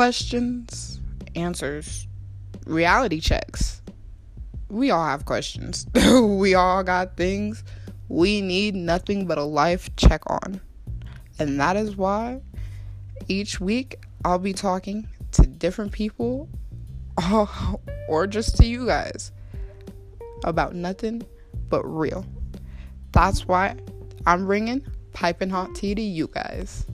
questions, answers, reality checks. We all have questions. we all got things we need nothing but a life check on. And that is why each week I'll be talking to different people or just to you guys about nothing but real. That's why I'm bringing piping hot tea to you guys.